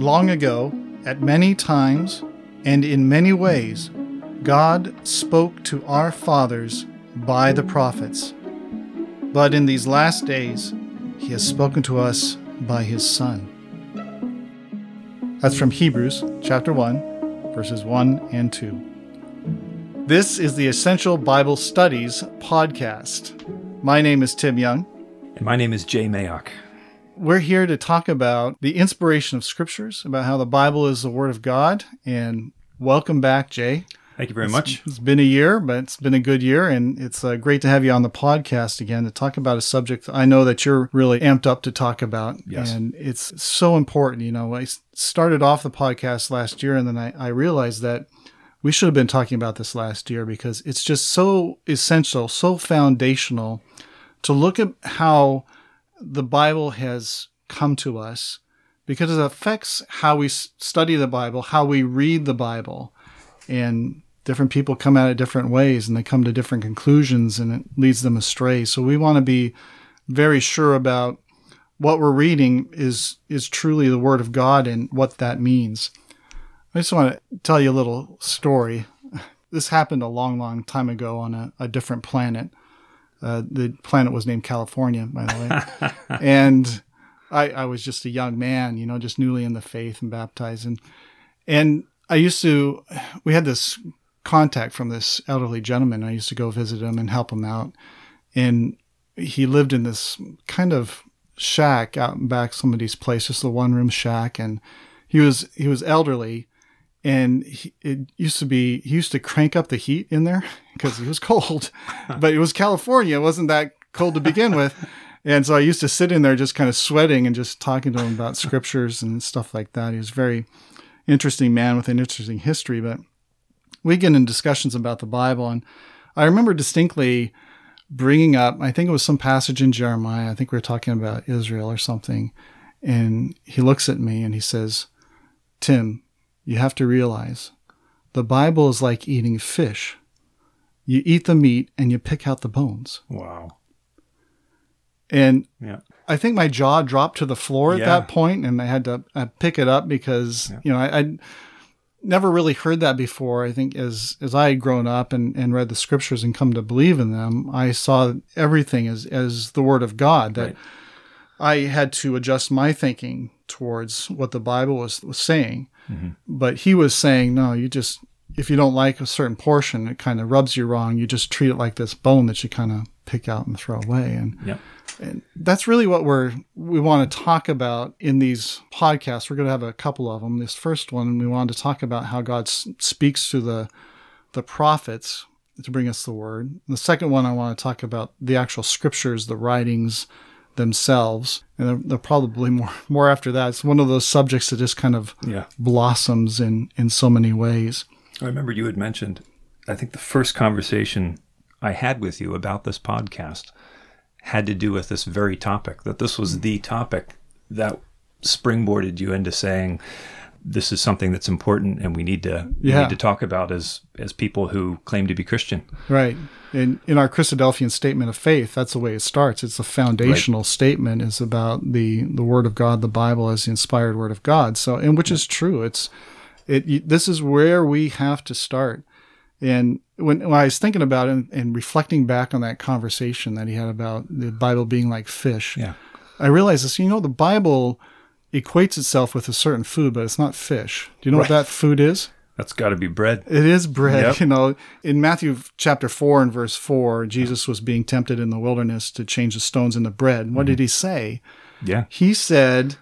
Long ago, at many times and in many ways, God spoke to our fathers by the prophets. But in these last days, He has spoken to us by His Son. That's from Hebrews chapter 1, verses 1 and 2. This is the Essential Bible Studies podcast. My name is Tim Young. And my name is Jay Mayock. We're here to talk about the inspiration of scriptures, about how the Bible is the Word of God. And welcome back, Jay. Thank you very It's- much. It's been a year, but it's been a good year, and it's uh, great to have you on the podcast again to talk about a subject I know that you're really amped up to talk about. Yes. And it's so important. You know, I started off the podcast last year, and then I, I realized that we should have been talking about this last year because it's just so essential, so foundational to look at how the Bible has come to us because it affects how we study the Bible, how we read the Bible, and different people come at it different ways and they come to different conclusions and it leads them astray. So we want to be very sure about what we're reading is is truly the word of God and what that means. I just want to tell you a little story. This happened a long, long time ago on a, a different planet. Uh, the planet was named California, by the way. and I, I was just a young man, you know, just newly in the faith and baptized. And, and I used to, we had this contact from this elderly gentleman. I used to go visit him and help him out. And he lived in this kind of shack out in back somebody's place, just a one room shack. And he was, he was elderly and he, it used to be, he used to crank up the heat in there because it was cold, but it was California. It wasn't that cold to begin with. And so I used to sit in there just kind of sweating and just talking to him about scriptures and stuff like that. He was a very interesting man with an interesting history, but we get in discussions about the Bible. And I remember distinctly bringing up, I think it was some passage in Jeremiah. I think we were talking about Israel or something. And he looks at me and he says, Tim, you have to realize the Bible is like eating fish. You eat the meat and you pick out the bones. Wow. And Yeah. I think my jaw dropped to the floor at Yeah. that point, and I had to uh, pick it up because you know I, I'd never really heard that before. I think as as I had grown up and, and read the scriptures and come to believe in them, I saw everything as as the word of God. That Right. I had to adjust my thinking towards what the Bible was was saying. Mm-hmm. But he was saying, no, you just if you don't like a certain portion, it kind of rubs you wrong. You just treat it like this bone that you kind of pick out and throw away. And Yeah. and that's really what we're we want to talk about in these podcasts. We're going to have a couple of them. This first one, we wanted to talk about how God s- speaks to the the prophets to bring us the word. The second one, I want to talk about the actual scriptures, the writings themselves, and they're, probably more more after that. It's one of those subjects that just kind of Yeah. blossoms in in so many ways. I remember you had mentioned, I think the first conversation I had with you about this podcast had to do with this very topic, that this was hmm. the topic that springboarded you into saying, this is something that's important and we need to Yeah. need to talk about as as people who claim to be Christian. Right. In in our Christadelphian statement of faith, that's the way it starts. It's a foundational statement. It's about the the Word of God, the Bible as the inspired Word of God. So, and which is true. It's it. you- This is where we have to start. And when, when I was thinking about it and, and reflecting back on that conversation that he had about the Bible being like fish, Yeah. I realized this. You know, the Bible equates itself with a certain food, but it's not fish. Do you know what that food is? That's got to be bread. It is bread. Yep. You know, in Matthew chapter 4 and verse 4, Jesus was being tempted in the wilderness to change the stones into bread. What did mm-hmm. he say? Yeah. He said,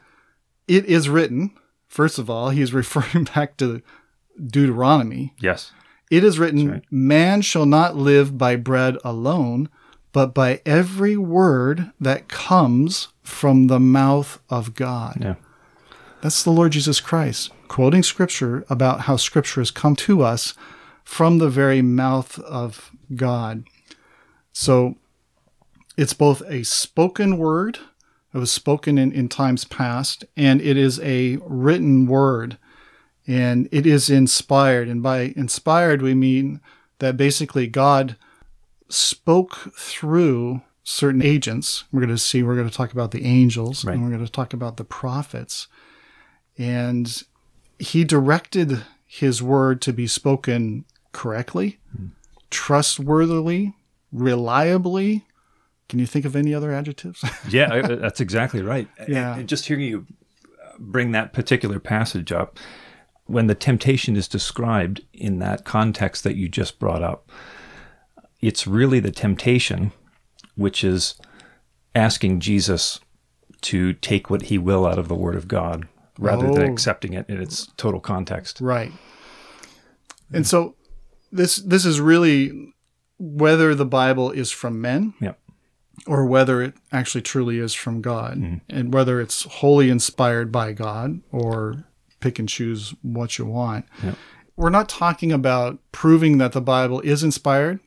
It is written. First of all, he's referring back to Deuteronomy. Yes. It is written, right. Man shall not live by bread alone, but by every word that comes from the mouth of God. Yeah. That's the Lord Jesus Christ quoting scripture about how scripture has come to us from the very mouth of God. So it's both a spoken word, it was spoken in, in times past, and it is a written word. And it is inspired. And by inspired, we mean that basically God spoke through certain agents. We're going to see, we're going to talk about the angels, Right. and we're going to talk about the prophets and he directed his word to be spoken correctly, trustworthily, reliably. Can you think of any other adjectives? yeah, that's exactly right. Yeah. And just hearing you uh, bring that particular passage up, when the temptation is described in that context that you just brought up, it's really the temptation, which is asking Jesus to take what he will out of the Word of God rather than Oh. accepting it in its total context. Right. And so this this is really whether the Bible is from men Yeah. or whether it actually truly is from God mm-hmm. and whether it's wholly inspired by God or pick and choose what you want. Yeah. We're not talking about proving that the Bible is inspired.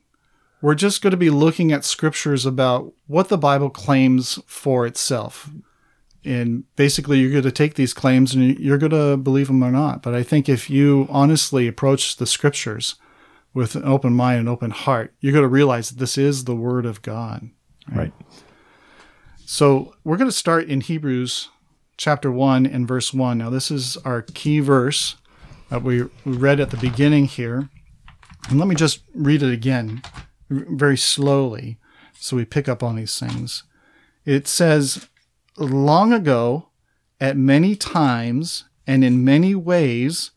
We're just going to be looking at scriptures about what the Bible claims for itself. And basically, you're going to take these claims and you're going to believe them or not. But I think if you honestly approach the scriptures with an open mind and open heart, you're going to realize that this is the Word of God. Right. So we're going to start in Hebrews chapter 1 and verse 1. Now, this is our key verse that we read at the beginning here. And let me just read it again very slowly so we pick up on these things. It says, Long ago, at many times and in many ways,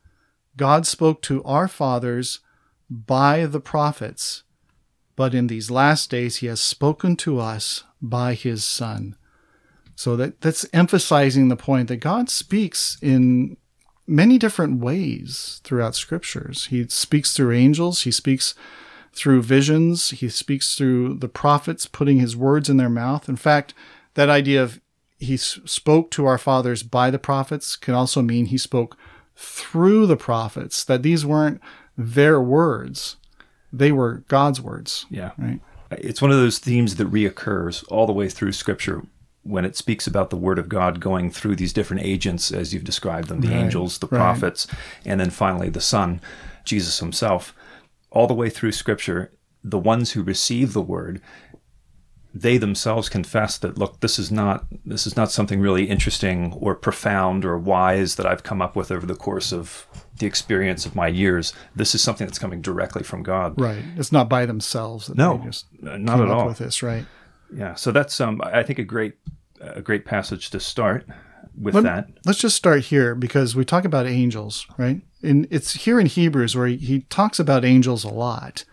God spoke to our fathers by the prophets. But in these last days, he has spoken to us by his Son. So that, that's emphasizing the point that God speaks in many different ways throughout scriptures. He speaks through angels, he speaks through visions, he speaks through the prophets putting his words in their mouth. In fact, that idea of he spoke to our fathers by the prophets can also mean he spoke through the prophets, that these weren't their words, they were God's words. Yeah. Right. It's one of those themes that reoccurs all the way through Scripture when it speaks about the Word of God going through these different agents, as you've described them the Right, angels, the right. prophets, and then finally the Son, Jesus Himself. All the way through Scripture, the ones who receive the Word they themselves confess that look this is not this is not something really interesting or profound or wise that I've come up with over the course of the experience of my years this is something that's coming directly from God Right. It's not by themselves. That no uh, not at all with this, right? yeah so that's um I think a great a great passage to start with Let- that Let's just start here because we talk about angels, right? And it's here in Hebrews where he, he talks about angels a lot.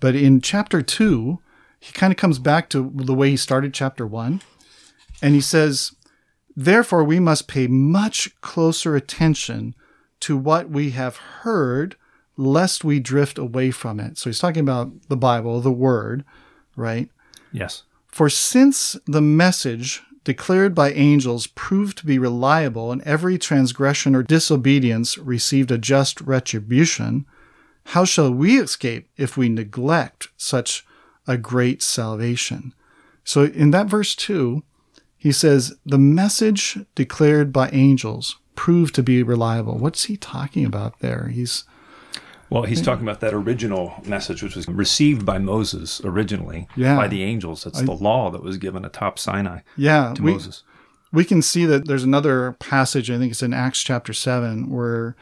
But in chapter 2, he kind of comes back to the way he started chapter 1. And he says, Therefore, we must pay much closer attention to what we have heard, lest we drift away from it. So he's talking about the Bible, the Word, right? yes For since the message declared by angels proved to be reliable, and every transgression or disobedience received a just retribution, how shall we escape if we neglect such a great salvation? So in that verse 2, he says, The message declared by angels proved to be reliable. What's he talking about there? He's well he's talking about that original message which was received by Moses originally Yeah. by the angels it's the law that was given atop Sinai yeah, to we, Moses we can see that there's another passage, I think it's in Acts chapter 7, where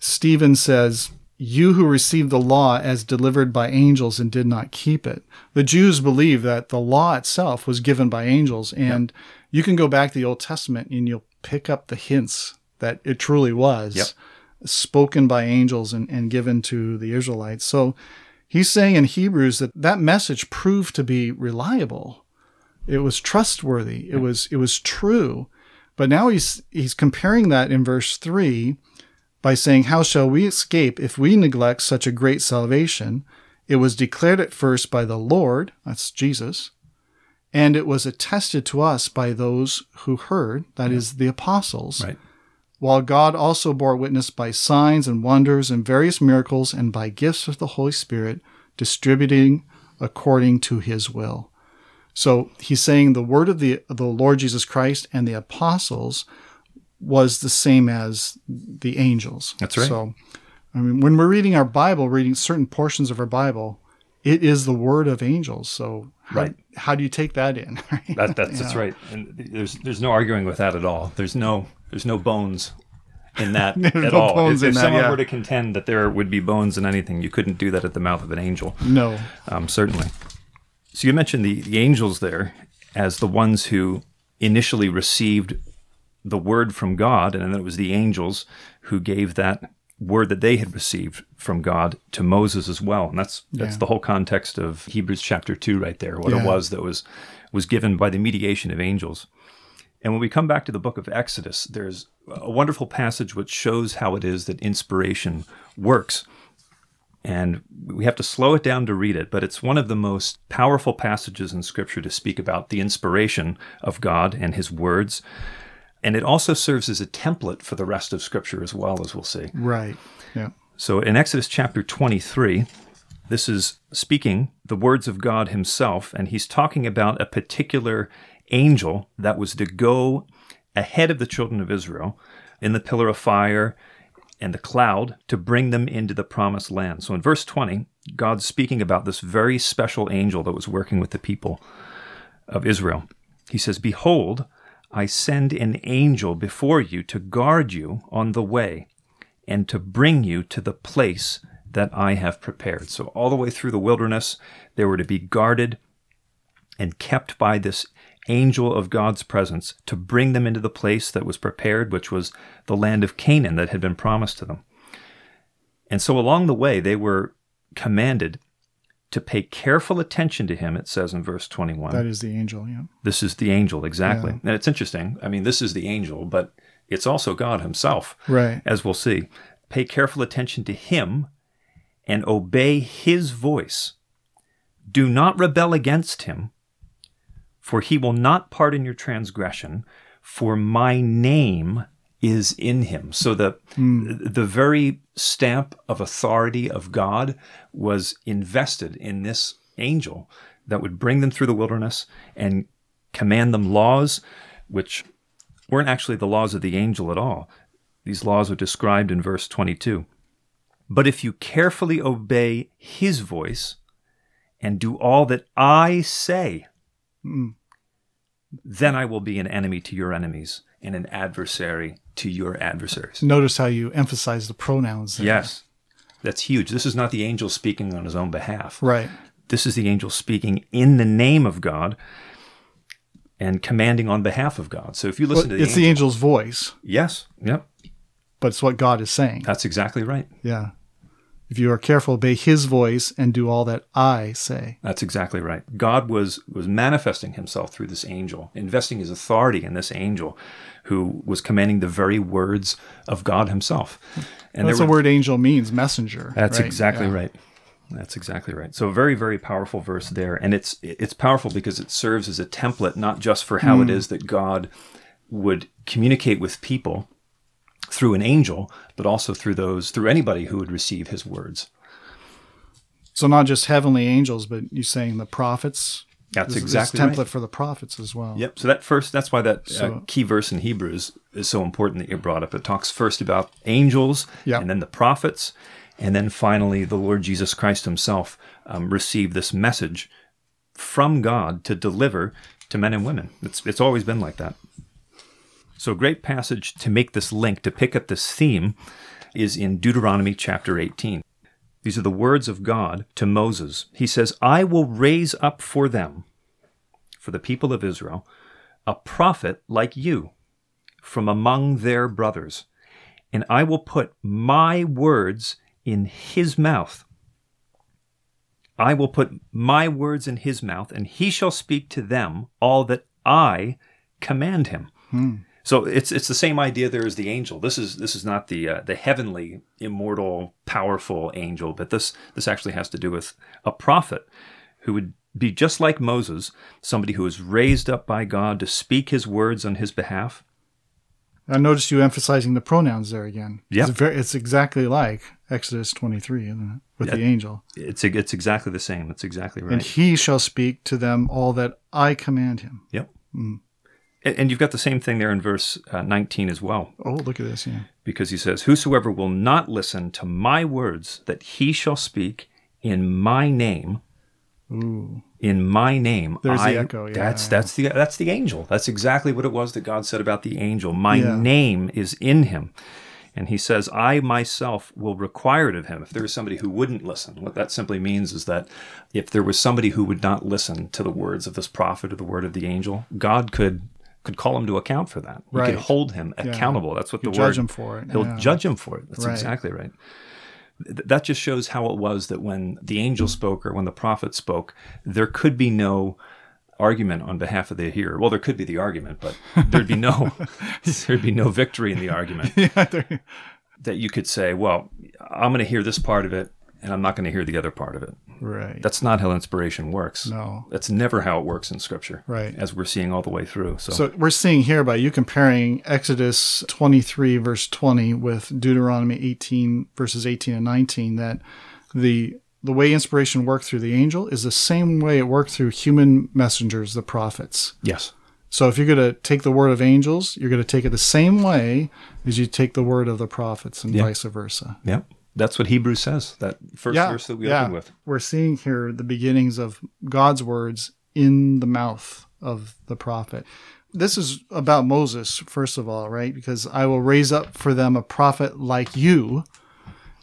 Stephen says, You who received the law as delivered by angels and did not keep it. The Jews believe that the law itself was given by angels, and you can go back to the Old Testament and you'll pick up the hints that it truly was Yep. spoken by angels and, and given to the Israelites. So he's saying in Hebrews that that message proved to be reliable it was trustworthy it was it was true but now he's he's comparing that in verse 3 by saying how shall we escape if we neglect such a great salvation? It was declared at first by the lord that's jesus and it was attested to us by those who heard that is the apostles right. while God also bore witness by signs and wonders and various miracles and by gifts of the Holy Spirit, distributing according to his will. So he's saying the word of the, the Lord Jesus Christ and the apostles was the same as the angels. That's right. So, I mean, when we're reading our Bible, reading certain portions of our Bible, it is the word of angels. So, how, Right. how do you take that in? That, that's, that's right. And there's there's no arguing with that at all. There's no there's no bones in that at no all. if if that, someone yeah. were to contend that there would be bones in anything, you couldn't do that at the mouth of an angel. No. Um, certainly. So you mentioned the, the angels there as the ones who initially received the word from God, and then it was the angels who gave that word that they had received from God to Moses as well. And that's that's Yeah. the whole context of Hebrews chapter two right there, what Yeah. it was that was was given by the mediation of angels. And when we come back to the book of Exodus, there's a wonderful passage which shows how it is that inspiration works. And we have to slow it down to read it, but it's one of the most powerful passages in Scripture to speak about the inspiration of God and His words. And it also serves as a template for the rest of Scripture as well, as we'll see. Right. Yeah. So in Exodus chapter 23, this is speaking the words of God Himself, and He's talking about a particular angel that was to go ahead of the children of Israel in the pillar of fire and the cloud to bring them into the promised land. So in verse 20, God's speaking about this very special angel that was working with the people of Israel. He says, Behold, I send an angel before you to guard you on the way and to bring you to the place that I have prepared. So, all the way through the wilderness, they were to be guarded and kept by this angel of God's presence to bring them into the place that was prepared, which was the land of Canaan that had been promised to them. And so, along the way, they were commanded to pay careful attention to him, it says in verse 21. That is the angel. Yeah. This is the angel, exactly. And it's interesting. I mean, this is the angel, but it's also God himself, Right. as we'll see. Pay careful attention to him and obey his voice. Do not rebel against him, for he will not pardon your transgression, for my name is in him. So the hmm. the very stamp of authority of God was invested in this angel that would bring them through the wilderness and command them laws which weren't actually the laws of the angel at all. These laws are described in verse 22. But if you carefully obey his voice and do all that I say, hmm. then I will be an enemy to your enemies and an adversary to your adversaries. Notice how you emphasize the pronouns. There. Yes, that's huge. This is not the angel speaking on his own behalf. Right. This is the angel speaking in the name of God and commanding on behalf of God. So if you listen Well, to the it's angel, the angel's voice, yes, yep, but it's what God is saying. that's exactly right. Yeah. If you are careful, obey his voice and do all that I say. That's exactly right. God was was manifesting himself through this angel, investing his authority in this angel who was commanding the very words of God himself. And That's the word angel means messenger. That's right? exactly Yeah. right. That's exactly right. So a very very powerful verse there and it's it's powerful because it serves as a template not just for how it hmm. is that God would communicate with people through an angel, but also through those through anybody who would receive his words. So not just heavenly angels, but you're saying the prophets. That's This- exactly this template right. for the prophets as well. Yep. So that first, that's why that uh, key verse in Hebrews is so important that you brought up. It talks first about angels, Yep. and then the prophets, and then finally the Lord Jesus Christ Himself um, received this message from God to deliver to men and women. It's it's always been like that. So a great passage to make this link to pick up this theme is in Deuteronomy chapter 18. These are the words of God to Moses. He says, "I will raise up for them." for the people of Israel, a prophet like you from among their brothers, and I will put my words in his mouth. I will put my words in his mouth, and he shall speak to them all that I command him. Hmm. So it's it's the same idea there as the angel. This is this is not the uh, the heavenly, immortal, powerful angel, but this this actually has to do with a prophet who would be just like Moses, somebody who is raised up by God to speak his words on his behalf. I noticed you emphasizing the pronouns there again. Yeah, It's, it's exactly like Exodus 23, isn't it? With the angel. It's it's exactly the same. That's exactly right. And he shall speak to them all that I command him. Yep. And, and you've got the same thing there in verse uh, 19 as well, Oh, look at this. Yeah. because he says, Whosoever will not listen to my words that he shall speak in my name, Ooh. in my name. There's the echo, yeah. That's that's the that's the angel. That's exactly what it was that God said about the angel. My Yeah. name is in him. And he says, I myself will require it of him. If there is somebody who wouldn't listen, what that simply means is that if there was somebody who would not listen to the words of this prophet or the word of the angel, God could could call him to account for that. Right. could hold him accountable. That's what the word judge him for it. He'll Yeah. judge him for it. That's Right. exactly right. Th- That just shows how it was that when the angel spoke or when the prophet spoke, there could be no argument on behalf of the hearer. Well, there could be the argument, but there'd be no there'd be no victory in the argument. yeah, there- That you could say, well, I'm going to hear this part of it, and I'm not going to hear the other part of it. right. That's not how inspiration works. No. That's never how it works in Scripture. Right. As we're seeing all the way through. So, So we're seeing here by you comparing Exodus 23 verse 20 with Deuteronomy 18 verses 18 and 19 that the the way inspiration worked through the angel is the same way it worked through human messengers, the prophets. yes. So if you're going to take the word of angels, you're going to take it the same way as you take the word of the prophets and Yeah. vice versa. Yep. That's what Hebrews says. That first verse that we opened with. We're seeing here the beginnings of God's words in the mouth of the prophet. This is about Moses, first of all, right? Because I will raise up for them a prophet like you.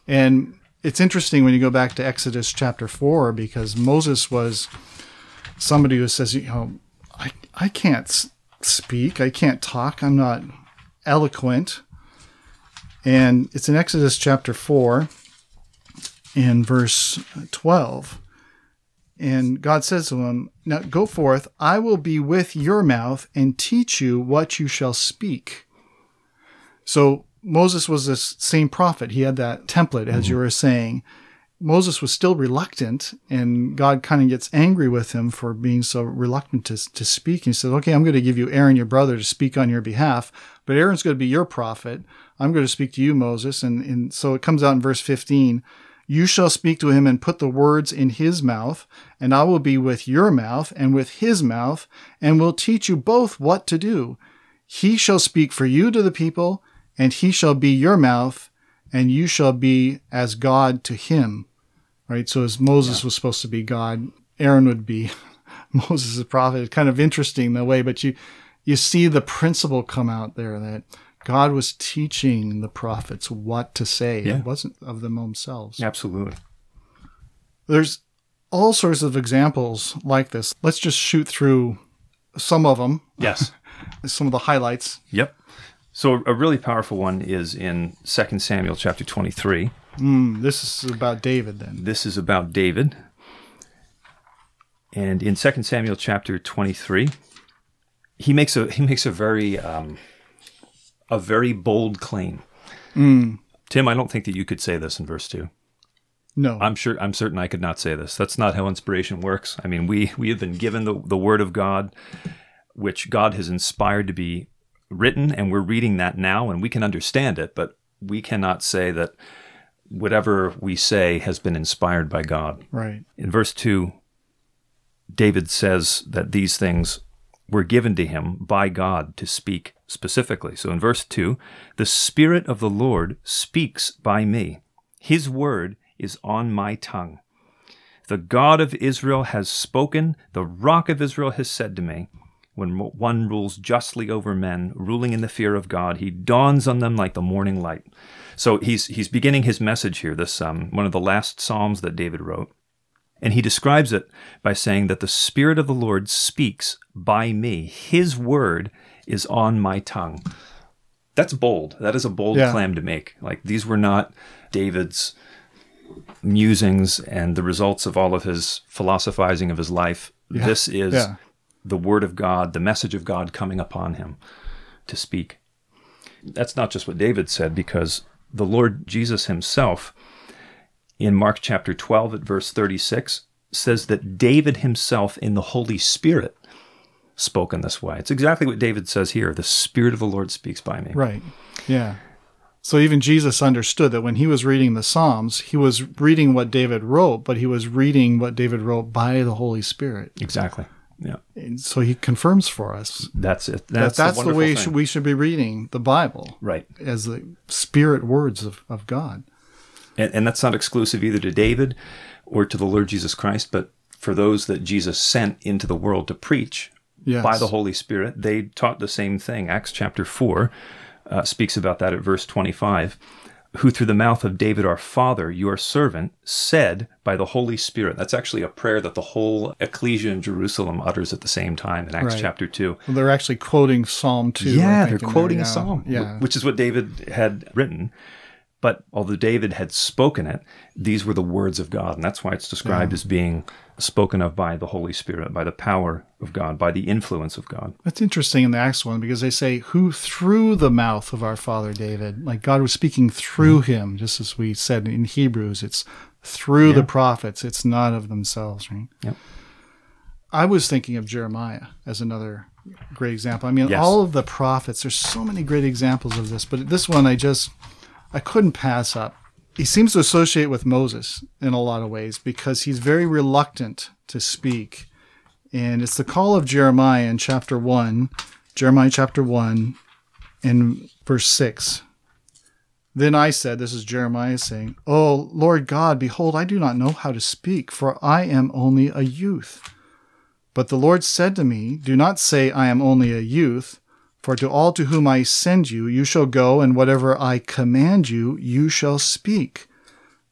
And it's interesting when you go back to Exodus chapter 4, because Moses was somebody who says, you know, I, I can't speak, I can't talk, I'm not eloquent. And it's in Exodus chapter 4 in verse 12. And God says to him, Now go forth, I will be with your mouth and teach you what you shall speak. So Moses was this same prophet. He had that template, as you mm-hmm. were saying. Moses was still reluctant, and God kind of gets angry with him for being so reluctant to, to speak. And he says, Okay, I'm going to give you Aaron, your brother, to speak on your behalf, but Aaron's going to be your prophet. I'm going to speak to you, Moses. And, and so it comes out in verse 15 You shall speak to him and put the words in his mouth, and I will be with your mouth and with his mouth, and will teach you both what to do. He shall speak for you to the people, and he shall be your mouth, and you shall be as God to him. Right? So as Moses was supposed to be God, Aaron would be Moses' prophet. It's kind of interesting the way, but you you see the principle come out there that God was teaching the prophets what to say. Yeah. It wasn't of them themselves. Absolutely. There's all sorts of examples like this. Let's just shoot through some of them, Yes. some of the highlights. Yep. So a really powerful one is in 2 Samuel chapter 23. Mm, this is about David then. This is about David. And in 2 Samuel chapter 23, he makes a he makes a very um, a very bold claim. Tim, I don't think that you could say this in verse 2. No. I'm sure I'm certain I could not say this. That's not how inspiration works. I mean, we we have been given the, the word of God, which God has inspired to be written, and we're reading that now, and we can understand it, but we cannot say that whatever we say has been inspired by God. right. In verse 2, David says that these things were given to him by God to speak specifically. So in verse 2, the Spirit of the Lord speaks by me. His word is on my tongue. The God of Israel has spoken. The rock of Israel has said to me, when one rules justly over men, ruling in the fear of God, he dawns on them like the morning light. So he's he's beginning his message here. This um, one of the last psalms that David wrote. And he describes it by saying that the Spirit of the Lord speaks by me. His word is on my tongue. That's bold. That is a bold Yeah. claim to make. Like these were not David's musings and the results of all of his philosophizing of his life. This is Yeah. the word of God, the message of God coming upon him to speak. That's not just what David said, because the Lord Jesus himself in Mark chapter 12 at verse 36 says that David himself in the Holy Spirit spoke in this way. It's exactly what David says here. The Spirit of the Lord speaks by me. Right. Yeah. So even Jesus understood that when he was reading the Psalms, he was reading what David wrote, but he was reading what David wrote by the Holy Spirit. Exactly. Yeah. And so he confirms for us That's it. that That's, that's, the, the, way thing. we should be reading the Bible Right. as the spirit words of, of God. And, and that's not exclusive either to David or to the Lord Jesus Christ, but for those that Jesus sent into the world to preach Yes. by the Holy Spirit, they taught the same thing. Acts chapter 4, uh, speaks about that at verse 25 who through the mouth of David our father, your servant, said by the Holy Spirit. That's actually a prayer that the whole ecclesia in Jerusalem utters at the same time in Acts Right. chapter 2. Well, they're actually quoting Psalm 2. Yeah, they're in there, quoting yeah. a psalm, Yeah. which is what David had written. But although David had spoken it, these were the words of God. And that's why it's described as being spoken of by the Holy Spirit, by the power of God, by the influence of God. That's interesting in the Acts one because they say, who through the mouth of our father David, like God was speaking through Mm-hmm. him, just as we said in Hebrews, it's through the prophets, it's not of themselves, right? Yep. I was thinking of Jeremiah as another great example. I mean, Yes. all of the prophets, there's so many great examples of this, but this one I just, I couldn't pass up. He seems to associate with Moses in a lot of ways because he's very reluctant to speak. And it's the call of Jeremiah in chapter 1, Jeremiah chapter 1, in verse 6. Then I said, This is Jeremiah saying, Oh, Lord God, behold, I do not know how to speak, for I am only a youth. But the Lord said to me, Do not say, I am only a youth, for to all to whom I send you, you shall go, and whatever I command you, you shall speak.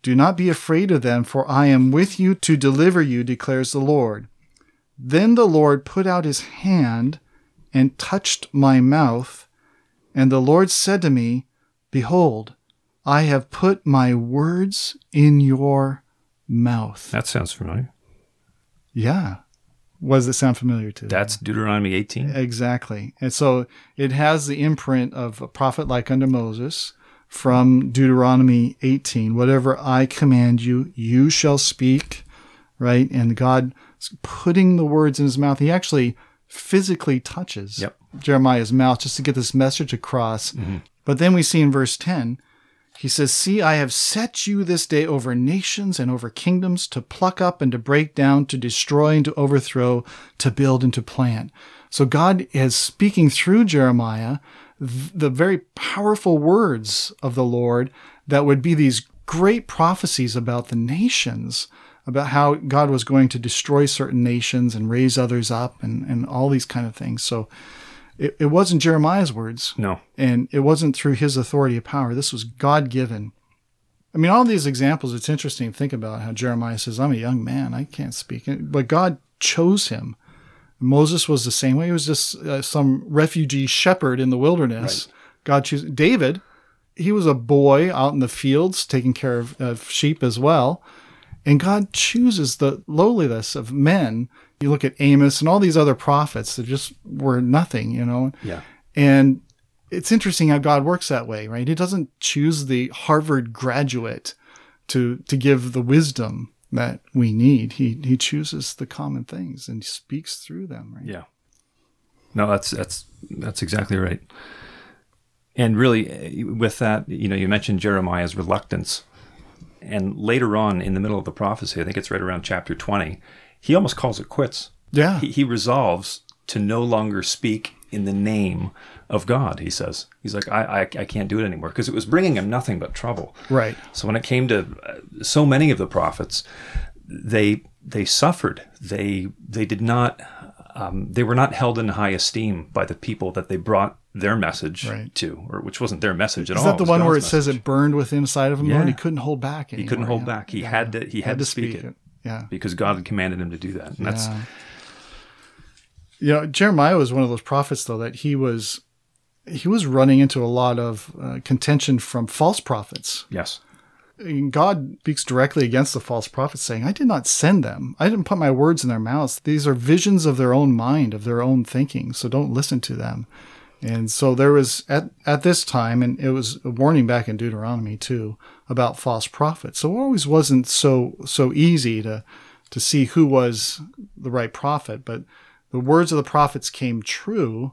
Do not be afraid of them, for I am with you to deliver you, declares the Lord. Then the Lord put out his hand and touched my mouth, and the Lord said to me, Behold, I have put my words in your mouth. That sounds familiar. Yeah. What does it sound familiar to? That's Deuteronomy 18. Exactly. And so it has the imprint of a prophet like unto Moses from Deuteronomy 18. Whatever I command you, you shall speak, right? And God putting the words in his mouth. He actually physically touches Yep. Jeremiah's mouth just to get this message across. Mm-hmm. But then we see in verse 10, he says, See, I have set you this day over nations and over kingdoms to pluck up and to break down, to destroy and to overthrow, to build and to plant. So God is speaking through Jeremiah the very powerful words of the Lord that would be these great prophecies about the nations, about how God was going to destroy certain nations and raise others up and, and all these kind of things. So it, it wasn't Jeremiah's words No. and it wasn't through his authority of power. This was God given. I mean, all these examples, it's interesting to think about how Jeremiah says, I'm a young man, I can't speak. But God chose him. Moses was the same way. He was just uh, some refugee shepherd in the wilderness. God chose David. He was a boy out in the fields taking care of, of sheep as well. And God chooses the lowliness of men. You look at Amos and all these other prophets that just were nothing, you know. Yeah. And it's interesting how God works that way, right? He doesn't choose the Harvard graduate to to give the wisdom that we need. He he chooses the common things and speaks through them, right? Yeah. No, that's that's that's exactly right. And really, uh, with that, you know, you mentioned Jeremiah's reluctance, and later on in the middle of the prophecy, I think it's right around chapter twenty, he almost calls it quits. Yeah. He, he resolves to no longer speak in the name of God. He says he's like, I I, I can't do it anymore because it was bringing him nothing but trouble. Right. So when it came to uh, so many of the prophets, they they suffered. They they did not. Um, they were not held in high esteem by the people that they brought their message Right. to, or which wasn't their message at Is all. that the one where it God's says it burned within inside of him? Yeah. He couldn't hold back anymore. he couldn't hold yeah. back. He had to. He had, to speak, it, Yeah. because God had commanded him to do that. And that's Yeah. You know, Jeremiah was one of those prophets, though, that he was he was running into a lot of uh, contention from false prophets. yes, And God speaks directly against the false prophets, saying, "I did not send them. I didn't put my words in their mouths. These are visions of their own mind, of their own thinking. So don't listen to them." And so there was at at this time, and it was a warning back in Deuteronomy too about false prophets. So it always wasn't so so easy to to see who was the right prophet, but the words of the prophets came true.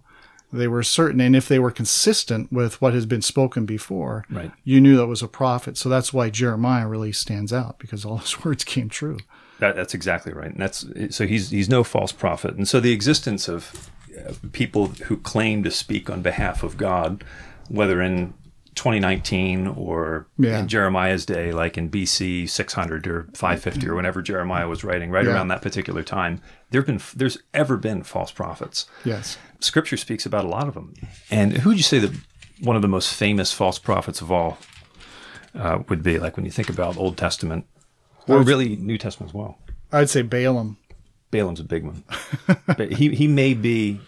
They were certain, and if they were consistent with what has been spoken before, Right. you knew that was a prophet. So that's why Jeremiah really stands out because all his words came true. That, that's exactly right, and that's so he's he's no false prophet, and so the existence of uh, people who claim to speak on behalf of God, whether in 2019 or Yeah. in Jeremiah's day, like in BC 600 or 550 or whenever Jeremiah was writing, right Yeah. around that particular time, there've been there's ever been false prophets. Yes. Scripture speaks about a lot of them, and who would you say that one of the most famous false prophets of all uh, would be like when you think about Old Testament or really New Testament as well. I'd say Balaam. Balaam's a big one, but he he may be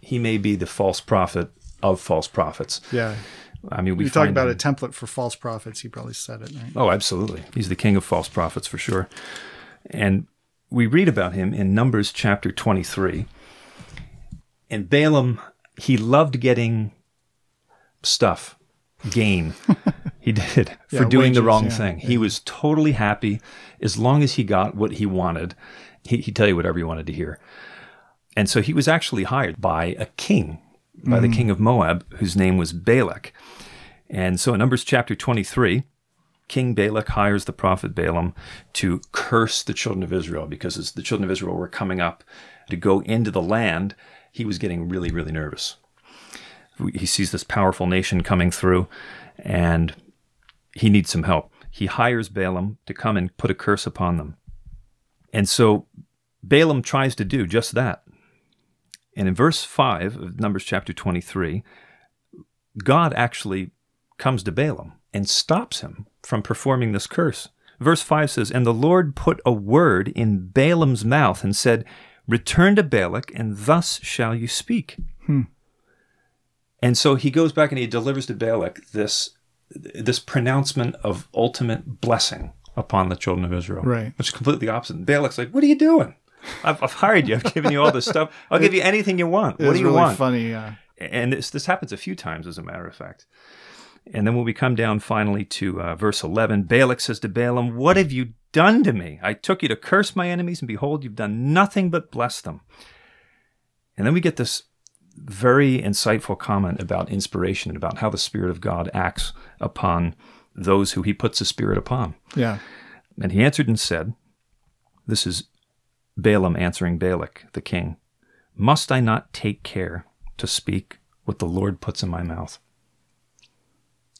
he may be the false prophet of false prophets. Yeah. I mean, we We talk about him- a template for false prophets. He probably said it, right? Oh, absolutely. He's the king of false prophets for sure. And we read about him in Numbers chapter 23. And Balaam, he loved getting stuff, gain. he did for Yeah, doing the wrong yeah, thing. He was totally happy as long as he got what he wanted. He, he'd tell you whatever he wanted to hear. And so he was actually hired by a king, by the mm. king of Moab, whose name was Balak. And so in Numbers chapter 23, King Balak hires the prophet Balaam to curse the children of Israel because as the children of Israel were coming up to go into the land, he was getting really, really nervous. He sees this powerful nation coming through and he needs some help. He hires Balaam to come and put a curse upon them. And so Balaam tries to do just that. And in verse 5 of Numbers chapter 23, God actually comes to Balaam and stops him from performing this curse. Verse 5 says, And the Lord put a word in Balaam's mouth and said, Return to Balak, and thus shall you speak. Hmm. And so he goes back and he delivers to Balak this, this pronouncement of ultimate blessing upon the children of Israel. Right. Which is completely opposite. Balak's like, What are you doing? I've, I've hired you. I've given you all this stuff. I'll give you anything you want. What do you really want? funny. Yeah. and this this happens a few times as a matter of fact and then when we come down finally to uh, verse 11 balak says to balaam what have you done to me i took you to curse my enemies and behold you've done nothing but bless them and then we get this very insightful comment about inspiration and about how the spirit of god acts upon those who he puts the spirit upon Yeah. and he answered and said, This is Balaam answering Balak, the king. Must I not take care to speak what the Lord puts in my mouth?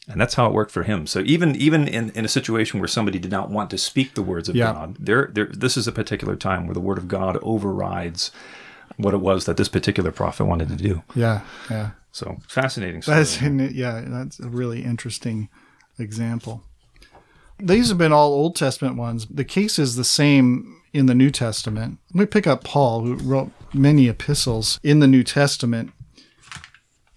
And that's how it worked for him. So even even in, in a situation where somebody did not want to speak the words of Yeah. God, there, there this is a particular time where the word of God overrides what it was that this particular prophet wanted to do. Yeah. Yeah. So fascinating. story. That's yeah, that's a really interesting example. These have been all Old Testament ones. The case is the same in the New Testament. Let me pick up Paul, who wrote many epistles in the New Testament.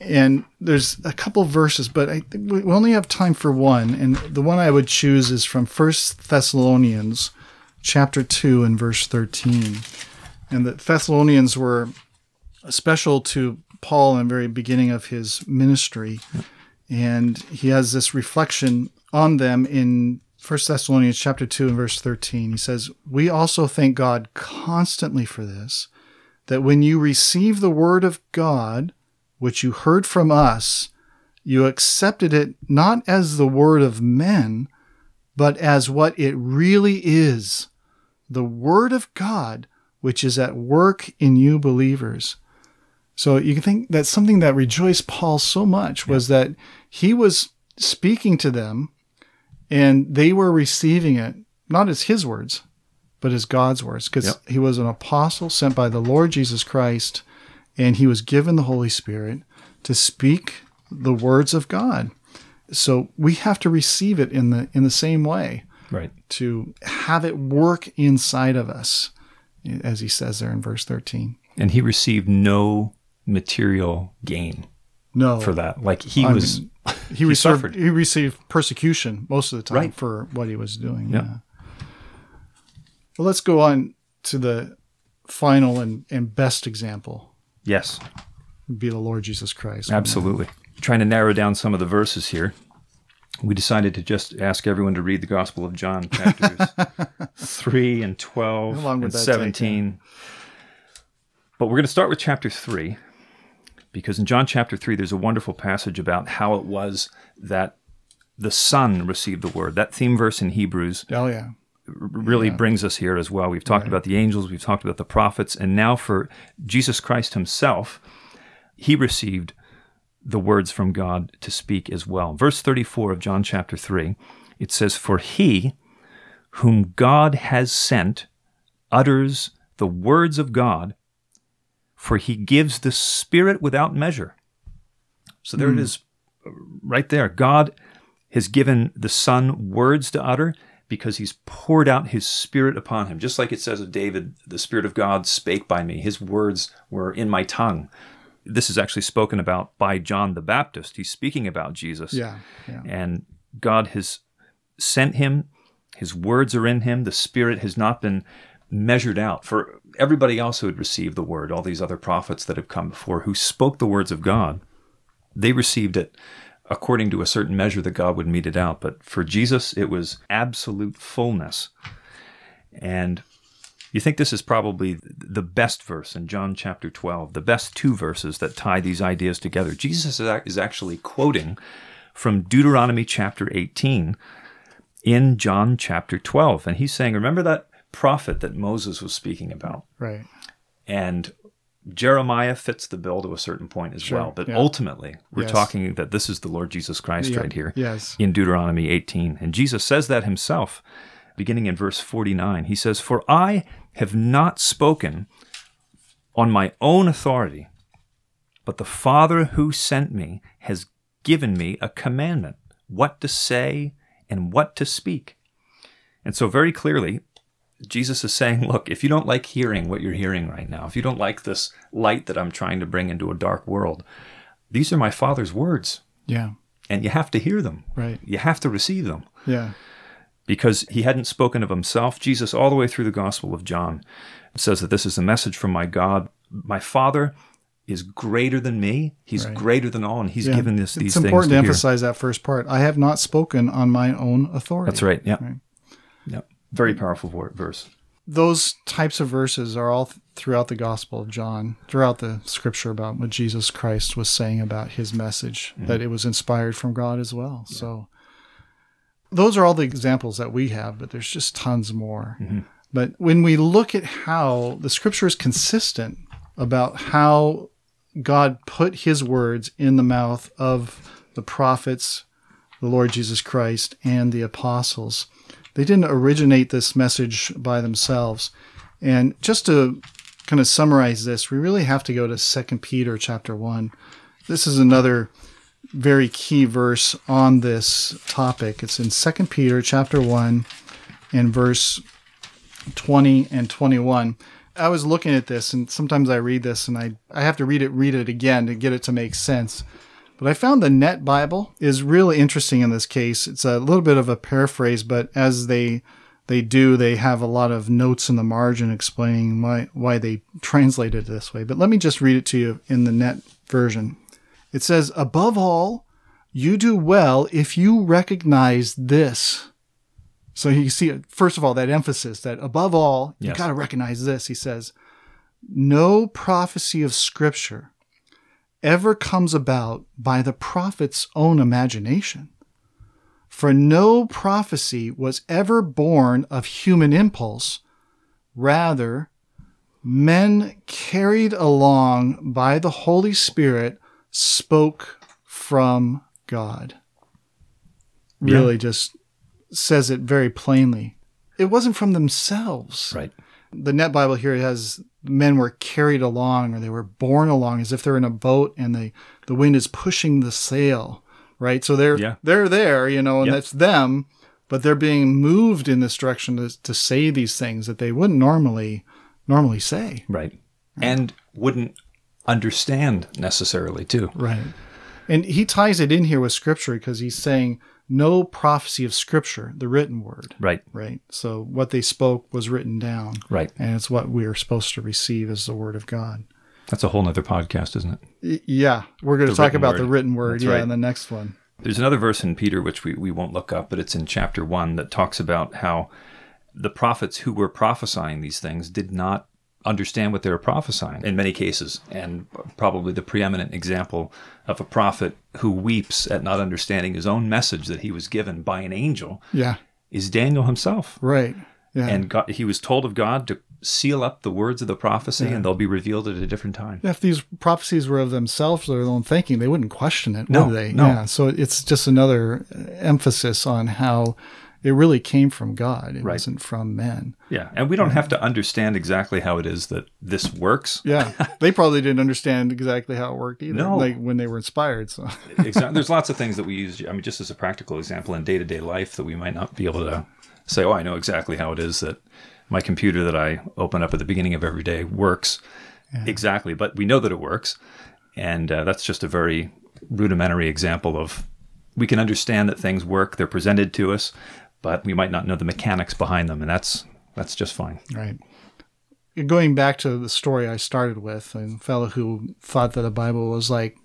And there's a couple verses, but I think we only have time for one. And the one I would choose is from First Thessalonians chapter 2 and verse 13. And the Thessalonians were special to Paul in the very beginning of his ministry. And he has this reflection on them in First Thessalonians chapter 2 and verse 13. He says, We also thank God constantly for this, that when you receive the word of God, which you heard from us, you accepted it not as the word of men, but as what it really is the word of God, which is at work in you believers. So you can think that's something that rejoiced Paul so much was that he was speaking to them and they were receiving it, not as his words, but as God's words, because Yep. he was an apostle sent by the Lord Jesus Christ and he was given the Holy Spirit to speak the words of God. So we have to receive it in the in the same way right. to have it work inside of us, as he says there in verse 13. And he received no material gain No, for that. Like he I was mean, he, received suffered. he received persecution most of the time Right. for what he was doing. Yeah. Yeah. Well, let's go on to the final and, and best example. Yes, be the Lord Jesus Christ. Absolutely. Trying to narrow down some of the verses here. We decided to just ask everyone to read the Gospel of John, chapters 3 and 12 How long would and that take, 17. But we're going to start with chapter 3 because in John chapter 3, there's a wonderful passage about how it was that the Son received the word. That theme verse in Hebrews Oh yeah. Really brings us here as well. We've talked about the angels, we've talked about the prophets, and now for Jesus Christ himself, he received the words from God to speak as well. Verse 34 of John chapter 3, it says, For he whom God has sent utters the words of God, for he gives the Spirit without measure. So there it hmm. is uh, right there. God has given the Son words to utter because he's poured out his spirit upon him. Just like it says of David, the Spirit of God spake by me, his words were in my tongue. This is actually spoken about by John the Baptist. He's speaking about Jesus. Yeah. yeah. And God has sent him, his words are in him, the Spirit has not been measured out. For everybody else who had received the word, all these other prophets that have come before who spoke the words of God, they received it according to a certain measure that God would mete it out. But for Jesus, it was absolute fullness. And you think this is probably the best verse in John chapter 12, the best two verses that tie these ideas together. Jesus is actually quoting from Deuteronomy chapter 18 in John chapter 12. And he's saying, Remember that prophet that Moses was speaking about? Right. And Jeremiah fits the bill to a certain point as Sure, well. But yeah. ultimately, we're Yes. talking that this is the Lord Jesus Christ Yeah, right here yes. in Deuteronomy 18. And Jesus says that himself, beginning in verse 49. He says, For I have not spoken on my own authority, but the Father who sent me has given me a commandment, what to say and what to speak. And so, very clearly, Jesus is saying, Look, if you don't like hearing what you're hearing right now, if you don't like this light that I'm trying to bring into a dark world, these are my Father's words, Yeah. and you have to hear them. Right. You have to receive them Yeah. because he hadn't spoken of himself. Jesus, all the way through the Gospel of John, says that this is a message from my God. My Father is greater than me. He's Right. greater than all, and He's Yeah. given this these things. it's important to things to emphasize that first part. I have not spoken on my own authority. That's right. Yeah. Right. Yeah. Very powerful verse. Those types of verses are all th- throughout the Gospel of John, throughout the scripture about what Jesus Christ was saying about his message, Mm-hmm. that it was inspired from God as well. So those are all the examples that we have, but there's just tons more. Mm-hmm. But when we look at how the scripture is consistent about how God put his words in the mouth of the prophets, the Lord Jesus Christ, and the apostles, they didn't originate this message by themselves. And just to kind of summarize this, we really have to go to 2 Peter chapter 1. This is another very key verse on this topic. It's in 2 Peter chapter 1 and verse 20 and 21. I was looking at this and sometimes I read this and I, I have to read it read it again to get it to make sense. But I found the Net Bible is really interesting in this case. It's a little bit of a paraphrase, but as they they do, they have a lot of notes in the margin explaining why why they translate it this way. But let me just read it to you in the Net version. It says, "Above all, you do well if you recognize this." So you see, first of all, that emphasis that above all, you got to recognize this. He says, "No prophecy of Scripture." Ever comes about by the prophet's own imagination. For no prophecy was ever born of human impulse. Rather, men carried along by the Holy Spirit spoke from God. Really just says it very plainly. It wasn't from themselves Right. the net bible here has men were carried along or they were borne along as if they're in a boat and the the wind is pushing the sail right so they're Yeah. they're there you know and Yep. that's them but they're being moved in this direction to, to say these things that they wouldn't normally normally say Right. And wouldn't understand necessarily, too. right and he ties it in here with scripture because he's saying no prophecy of scripture the written word Right. right so what they spoke was written down Right. and it's what we are supposed to receive as the word of god That's a whole nother podcast, isn't it? Yeah, we're going to talk about word. the written word. That's yeah, right. in the next one. There's another verse in Peter, which we, we won't look up, but it's in chapter one that talks about how the prophets who were prophesying these things did not understand what they were prophesying in many cases. And probably the preeminent example of a prophet who weeps at not understanding his own message that he was given by an angel Yeah, is Daniel himself. right. Yeah, And God, he was told of God to seal up the words of the prophecy and they'll be revealed at a different time. if these prophecies were of themselves or their own thinking, they wouldn't question it, No, would they? no. Yeah. So it's just another emphasis on how it really came from God. It Right. wasn't from men. Yeah. And we don't have to understand exactly how it is that this works. Yeah, they probably didn't understand exactly how it worked either. No. like when they were inspired. So exactly. There's lots of things that we use. I mean, just as a practical example in day to day life that we might not be able to say, oh, I know exactly how it is that my computer that I open up at the beginning of every day works exactly. But we know that it works. And uh, that's just a very rudimentary example of we can understand that things work, they're presented to us, but we might not know the mechanics behind them. And that's that's just fine. Right. Going back to the story I started with, a fellow who thought that the Bible was like,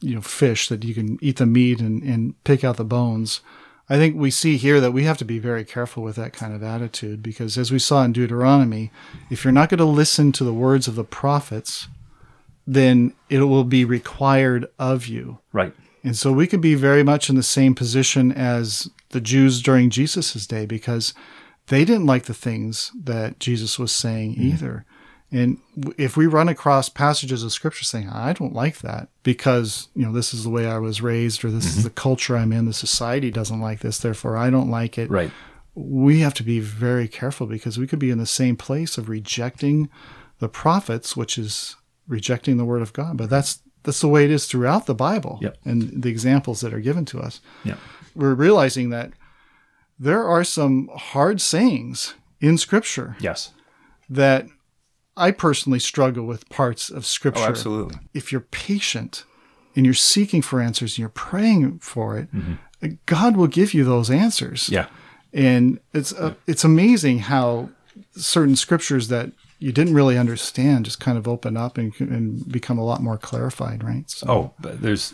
you know, fish that you can eat the meat and, and pick out the bones. I think we see here that we have to be very careful with that kind of attitude because, as we saw in Deuteronomy, if you're not going to listen to the words of the prophets, then it will be required of you. Right. And so we could be very much in the same position as the Jews during Jesus' day because they didn't like the things that Jesus was saying hmm. either. And if we run across passages of scripture saying, I don't like that because, you know, this is the way I was raised or this is mm-hmm. the culture I'm in, the society doesn't like this, therefore I don't like it. Right. We have to be very careful because we could be in the same place of rejecting the prophets, which is rejecting the word of God. But that's that's the way it is throughout the Bible Yep. and the examples that are given to us. Yeah. We're realizing that there are some hard sayings in Scripture Yes. that I personally struggle with parts of Scripture. Oh, absolutely. If you're patient and you're seeking for answers and you're praying for it, God will give you those answers. Yeah. And it's uh, it's amazing how certain scriptures that you didn't really understand just kind of open up and, and become a lot more clarified, right? So, Oh, there's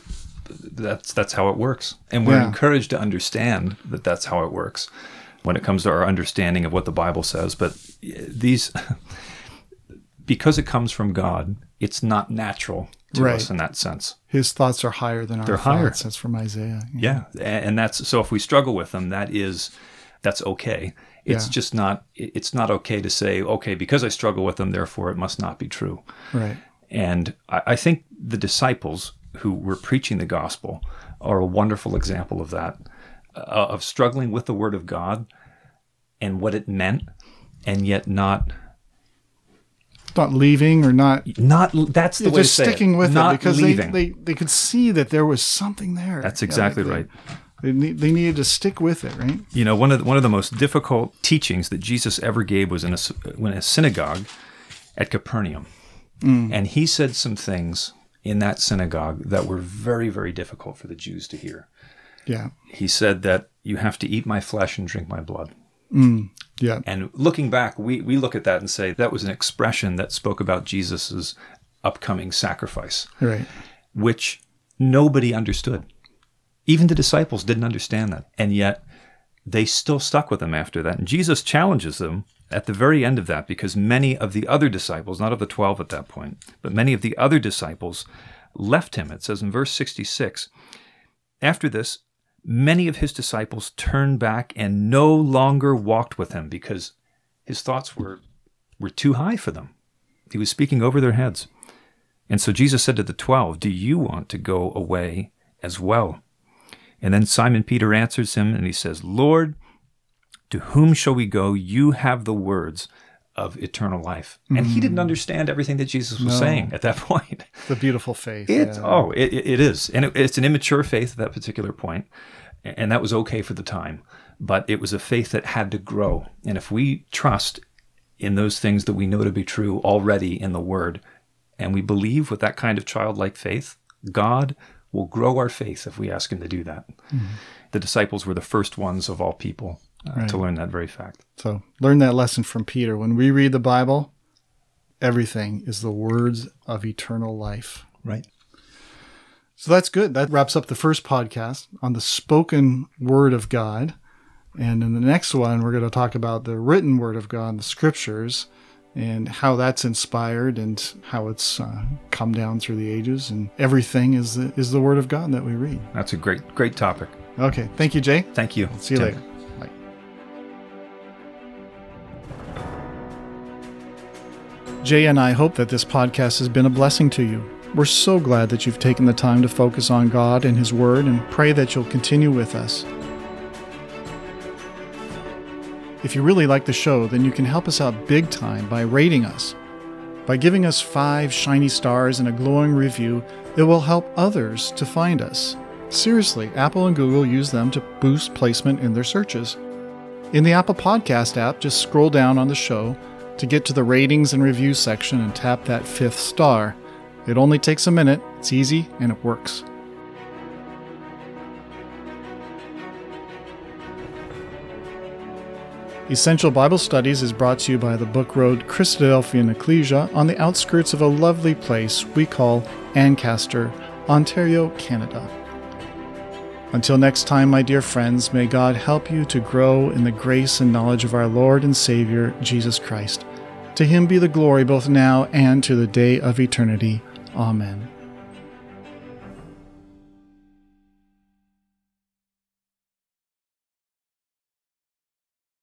that's that's how it works, and we're Yeah. encouraged to understand that that's how it works when it comes to our understanding of what the Bible says. But eh, these, because it comes from God, it's not natural to Right. us in that sense. his thoughts are higher than our They're higher. thoughts. That's from Isaiah. Yeah, a- and that's so. If we struggle with them, that is that's okay. It's Yeah. just not. It's not okay to say, okay, because I struggle with them, therefore it must not be true. Right. And I, I think the disciples who were preaching the gospel are a wonderful example of that, uh, of struggling with the word of God and what it meant, and yet not Not leaving or not not that's the way just sticking it. with not it because they, leaving. they, they could see that there was something there. that's exactly they- right. They, need, they needed to stick with it, right? You know, one of the, one of the most difficult teachings that Jesus ever gave was in a, when a synagogue at Capernaum, and he said some things in that synagogue that were very very difficult for the Jews to hear. Yeah. He said that you have to eat my flesh and drink my blood. Mm, yeah. And looking back, we, we look at that and say that was an expression that spoke about Jesus's upcoming sacrifice, Right. which nobody understood. Even the disciples didn't understand that. And yet they still stuck with him after that. And Jesus challenges them at the very end of that because many of the other disciples, not of the 12 at that point, but many of the other disciples left him. It says in verse 66 After this, many of his disciples turned back and no longer walked with him because his thoughts were, were too high for them. He was speaking over their heads. And so Jesus said to the twelve, Do you want to go away as well? And then Simon Peter answers him and he says, Lord, to whom shall we go? You have the words of eternal life. And he didn't mm. understand everything that Jesus was No. saying at that point. The beautiful faith. It's yeah. oh, it, it it is, and it, it's an immature faith at that particular point, and that was okay for the time, but it was a faith that had to grow. And if we trust in those things that we know to be true already in the Word, and we believe with that kind of childlike faith, God will grow our faith if we ask Him to do that. Mm. The disciples were the first ones of all people uh, to learn that very fact. So learn that lesson from Peter. When we read the Bible, everything is the words of eternal life. Right. So that's good. That wraps up the first podcast on the spoken word of God. And in the next one, we're going to talk about the written word of God, the scriptures, and how that's inspired and how it's uh, come down through the ages. And everything is the, is the word of God that we read. That's a great, great topic. Okay. Thank you, Jay. Thank you. See you Tim. later. Jay and I hope that this podcast has been a blessing to you. We're so glad that you've taken the time to focus on God and His Word and pray that you'll continue with us. If you really like the show, then you can help us out big time by rating us. By giving us five shiny stars and a glowing review, it will help others to find us. Seriously, Apple and Google use them to boost placement in their searches. In the Apple Podcast app, just scroll down on the show to get to the ratings and reviews section and tap that fifth star. It only takes a minute, it's easy, and it works. Essential Bible Studies is brought to you by the Book Road Christadelphian Ecclesia on the outskirts of a lovely place we call Ancaster, Ontario, Canada. Until next time, my dear friends, may God help you to grow in the grace and knowledge of our Lord and Savior, Jesus Christ. To him be the glory both now and to the day of eternity. Amen.